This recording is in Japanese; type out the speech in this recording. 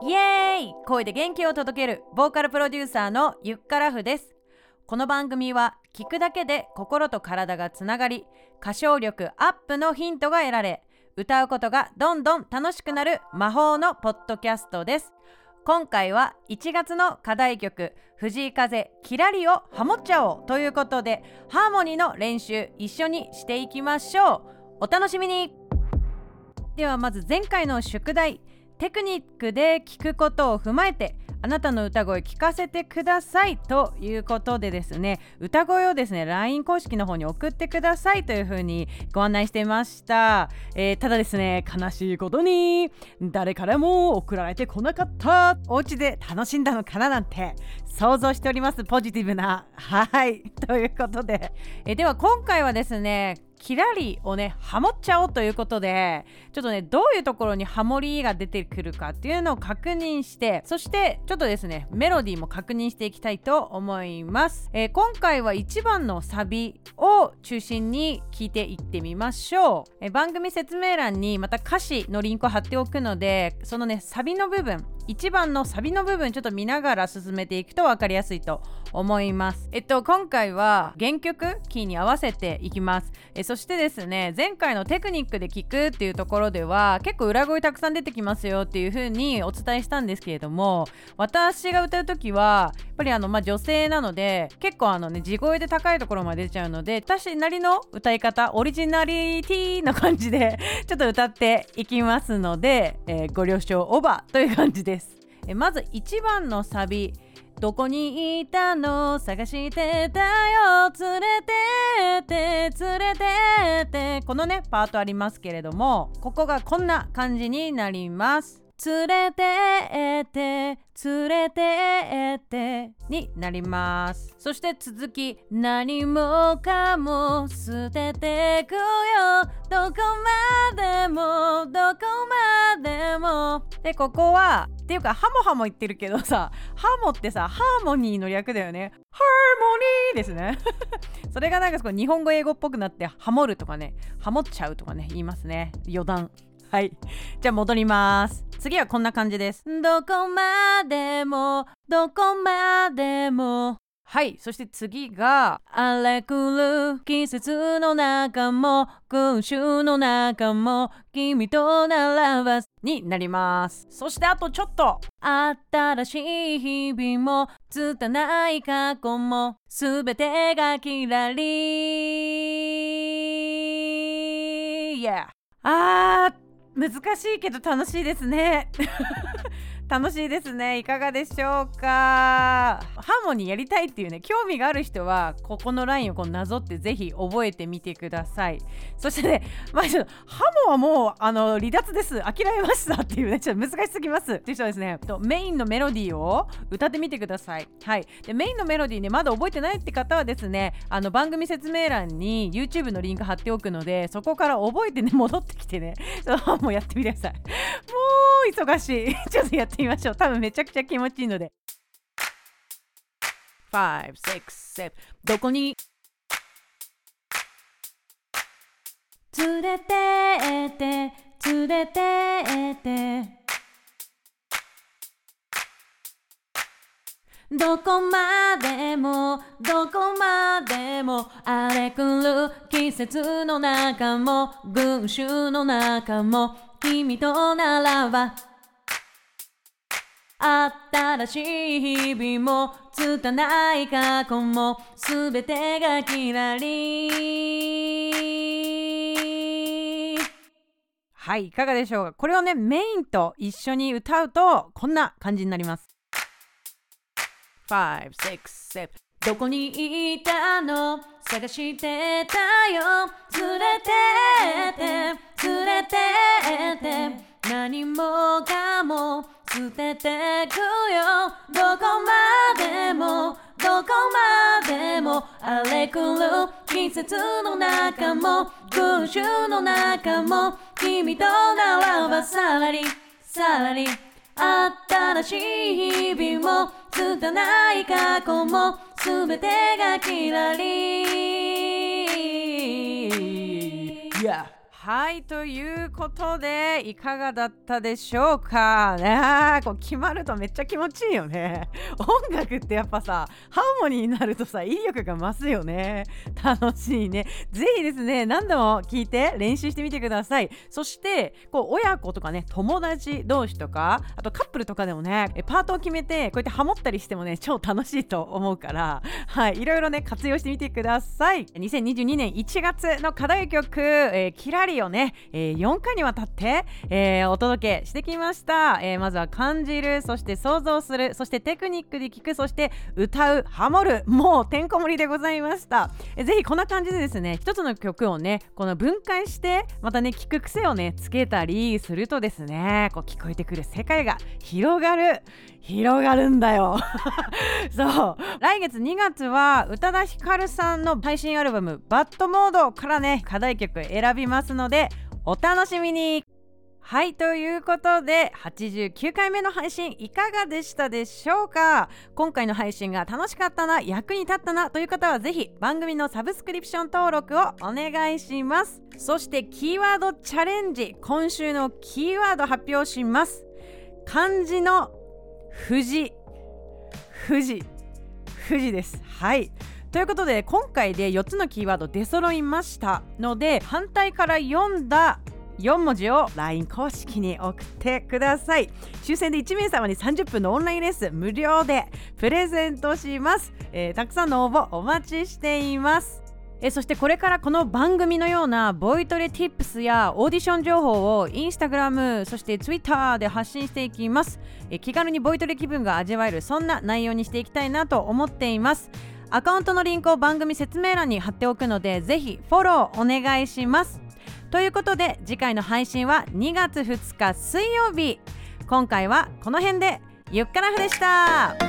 イエーイ。声で元気を届けるボーカルプロデューサーのゆっからふです。この番組は聞くだけで心と体がつながり歌唱力アップのヒントが得られ歌うことがどんどん楽しくなる魔法のポッドキャストです。今回は1月の課題曲藤井風キラリをハモっちゃおうということでハーモニーの練習一緒にしていきましょう。お楽しみに。ではまず前回の宿題。テクニックで聞くことを踏まえてあなたの歌声聞かせてくださいということでですね歌声をですね LINE 公式の方に送ってくださいというふうにご案内していました、えー、ただですね悲しいことに誰からも送られてこなかった。お家で楽しんだのかななんて想像しておりますポジティブな。はい。ということで、えー、では今回はですねキラリをねハモっちゃおうということでちょっとねどういうところにハモリが出てくるかっていうのを確認してそしてちょっとですねメロディーも確認していきたいと思います、えー、今回は1番のサビを中心に聞いていってみましょう、えー、番組説明欄にまた歌詞のリンクを貼っておくのでそのねサビの部分1番のサビの部分ちょっと見ながら進めていくと分かりやすいと思います。えっと今回は原曲キーに合わせていきます。えそしてですね前回のテクニックで聞くっていうところでは結構裏声たくさん出てきますよっていう風にお伝えしたんですけれども私が歌う時はやっぱりあのまあ女性なので結構あのね地声で高いところまで出ちゃうので私なりの歌い方オリジナリティの感じでちょっと歌っていきますので、えー、ご了承オーバーという感じです。えまず1番のサビ。どこにいたの？探してたよ。連れてって連れてって。このねパートありますけれどもここがこんな感じになります。連れてって連れてってになります。そして続き。何もかも捨ててくよ。どこまでもどこまでも。でここはっていうかハモハモ言ってるけどさハモってさハーモニーの略だよね。ハーモニーですね。それがなんか日本語英語っぽくなってハモるとかねハモっちゃうとかね言いますね。余談。はい。じゃあ戻ります。次はこんな感じです。どこまでもどこまでも。はい。そして次が荒れくる季節の中も空襲の中も君とならばになります。そしてあとちょっと。新しい日々も拙い過去も。すべてがキラリ。Yeah あー難しいけど楽しいですね。楽しいですね。いかがでしょうか？ハーモニーやりたいっていうね興味がある人はここのラインをこうなぞってぜひ覚えてみてください。そしてねまあちょっとハモはもうあの離脱です。諦めましたっていうねちょっと難しすぎます。っていう人はですねとメインのメロディーを歌ってみてください。はい。でメインのメロディーねまだ覚えてないって方はですねあの番組説明欄に YouTube のリンク貼っておくのでそこから覚えてね戻ってきてねちょっともうやってみてください。もう忙しい。ちょっとやってみましょう。多分めちゃくちゃ気持ちいいので。5 6 7どこに？連れてって連れてって。どこまでもどこまでも荒れくる季節の中も群衆の中も君とならば新しい日々も拙い過去も全てがキラリはいいかがでしょうか？これをねメインと一緒に歌うとこんな感じになります。5 6 7どこにいたの？探してたよ。連れてって連れてって。何もかも捨ててくよどこまでもどこまでも荒れくる季節の中も空襲の中も君とならばさらにさらに新しい日々も拙い過去も全てがキラリ Yeah. はいということでいかがだったでしょうか？ねこう決まるとめっちゃ気持ちいいよね。音楽ってやっぱさハーモニーになるとさ威力が増すよね。楽しいね。ぜひですね何度も聞いて練習してみてください。そしてこう親子とかね友達同士とかあとカップルとかでもねパートを決めてこうやってハモったりしてもね超楽しいと思うからはいいろいろね活用してみてください。2022年1月の課題曲、えー、キラリをね、えー、4回にわたって、えー、お届けしてきました、えー、まずは感じるそして想像するそしてテクニックで聞くそして歌うハモるもうてんこ盛りでございました、えー、ぜひこんな感じでですね一つの曲をねこの分解してまたね聞く癖をねつけたりするとですねこう聞こえてくる世界が広がる広がるんだよ。そう。来月2月は宇多田ヒカルさんの配信アルバム「バッドモード」からね課題曲選びますのででお楽しみに。はいということで89回目の配信いかがでしたでしょうか？今回の配信が楽しかったな役に立ったなという方はぜひ番組のサブスクリプション登録をお願いします。そしてキーワードチャレンジ今週のキーワード発表します。漢字の富士富士富士です。はい。ということで今回で4つのキーワード出揃いましたので反対から読んだ4文字を LINE 公式に送ってください。抽選で1名様に30分のオンラインレッスン無料でプレゼントします、えー、たくさんの応募お待ちしています。えそしてこれからこの番組のようなボイトレ Tips やオーディション情報をインスタグラムそして Twitter で発信していきます。え気軽にボイトレ気分が味わえるそんな内容にしていきたいなと思っています。アカウントのリンクを番組説明欄に貼っておくのでぜひフォローお願いします。ということで次回の配信は2月2日水曜日。今回はこの辺で。ゆっくらふでした。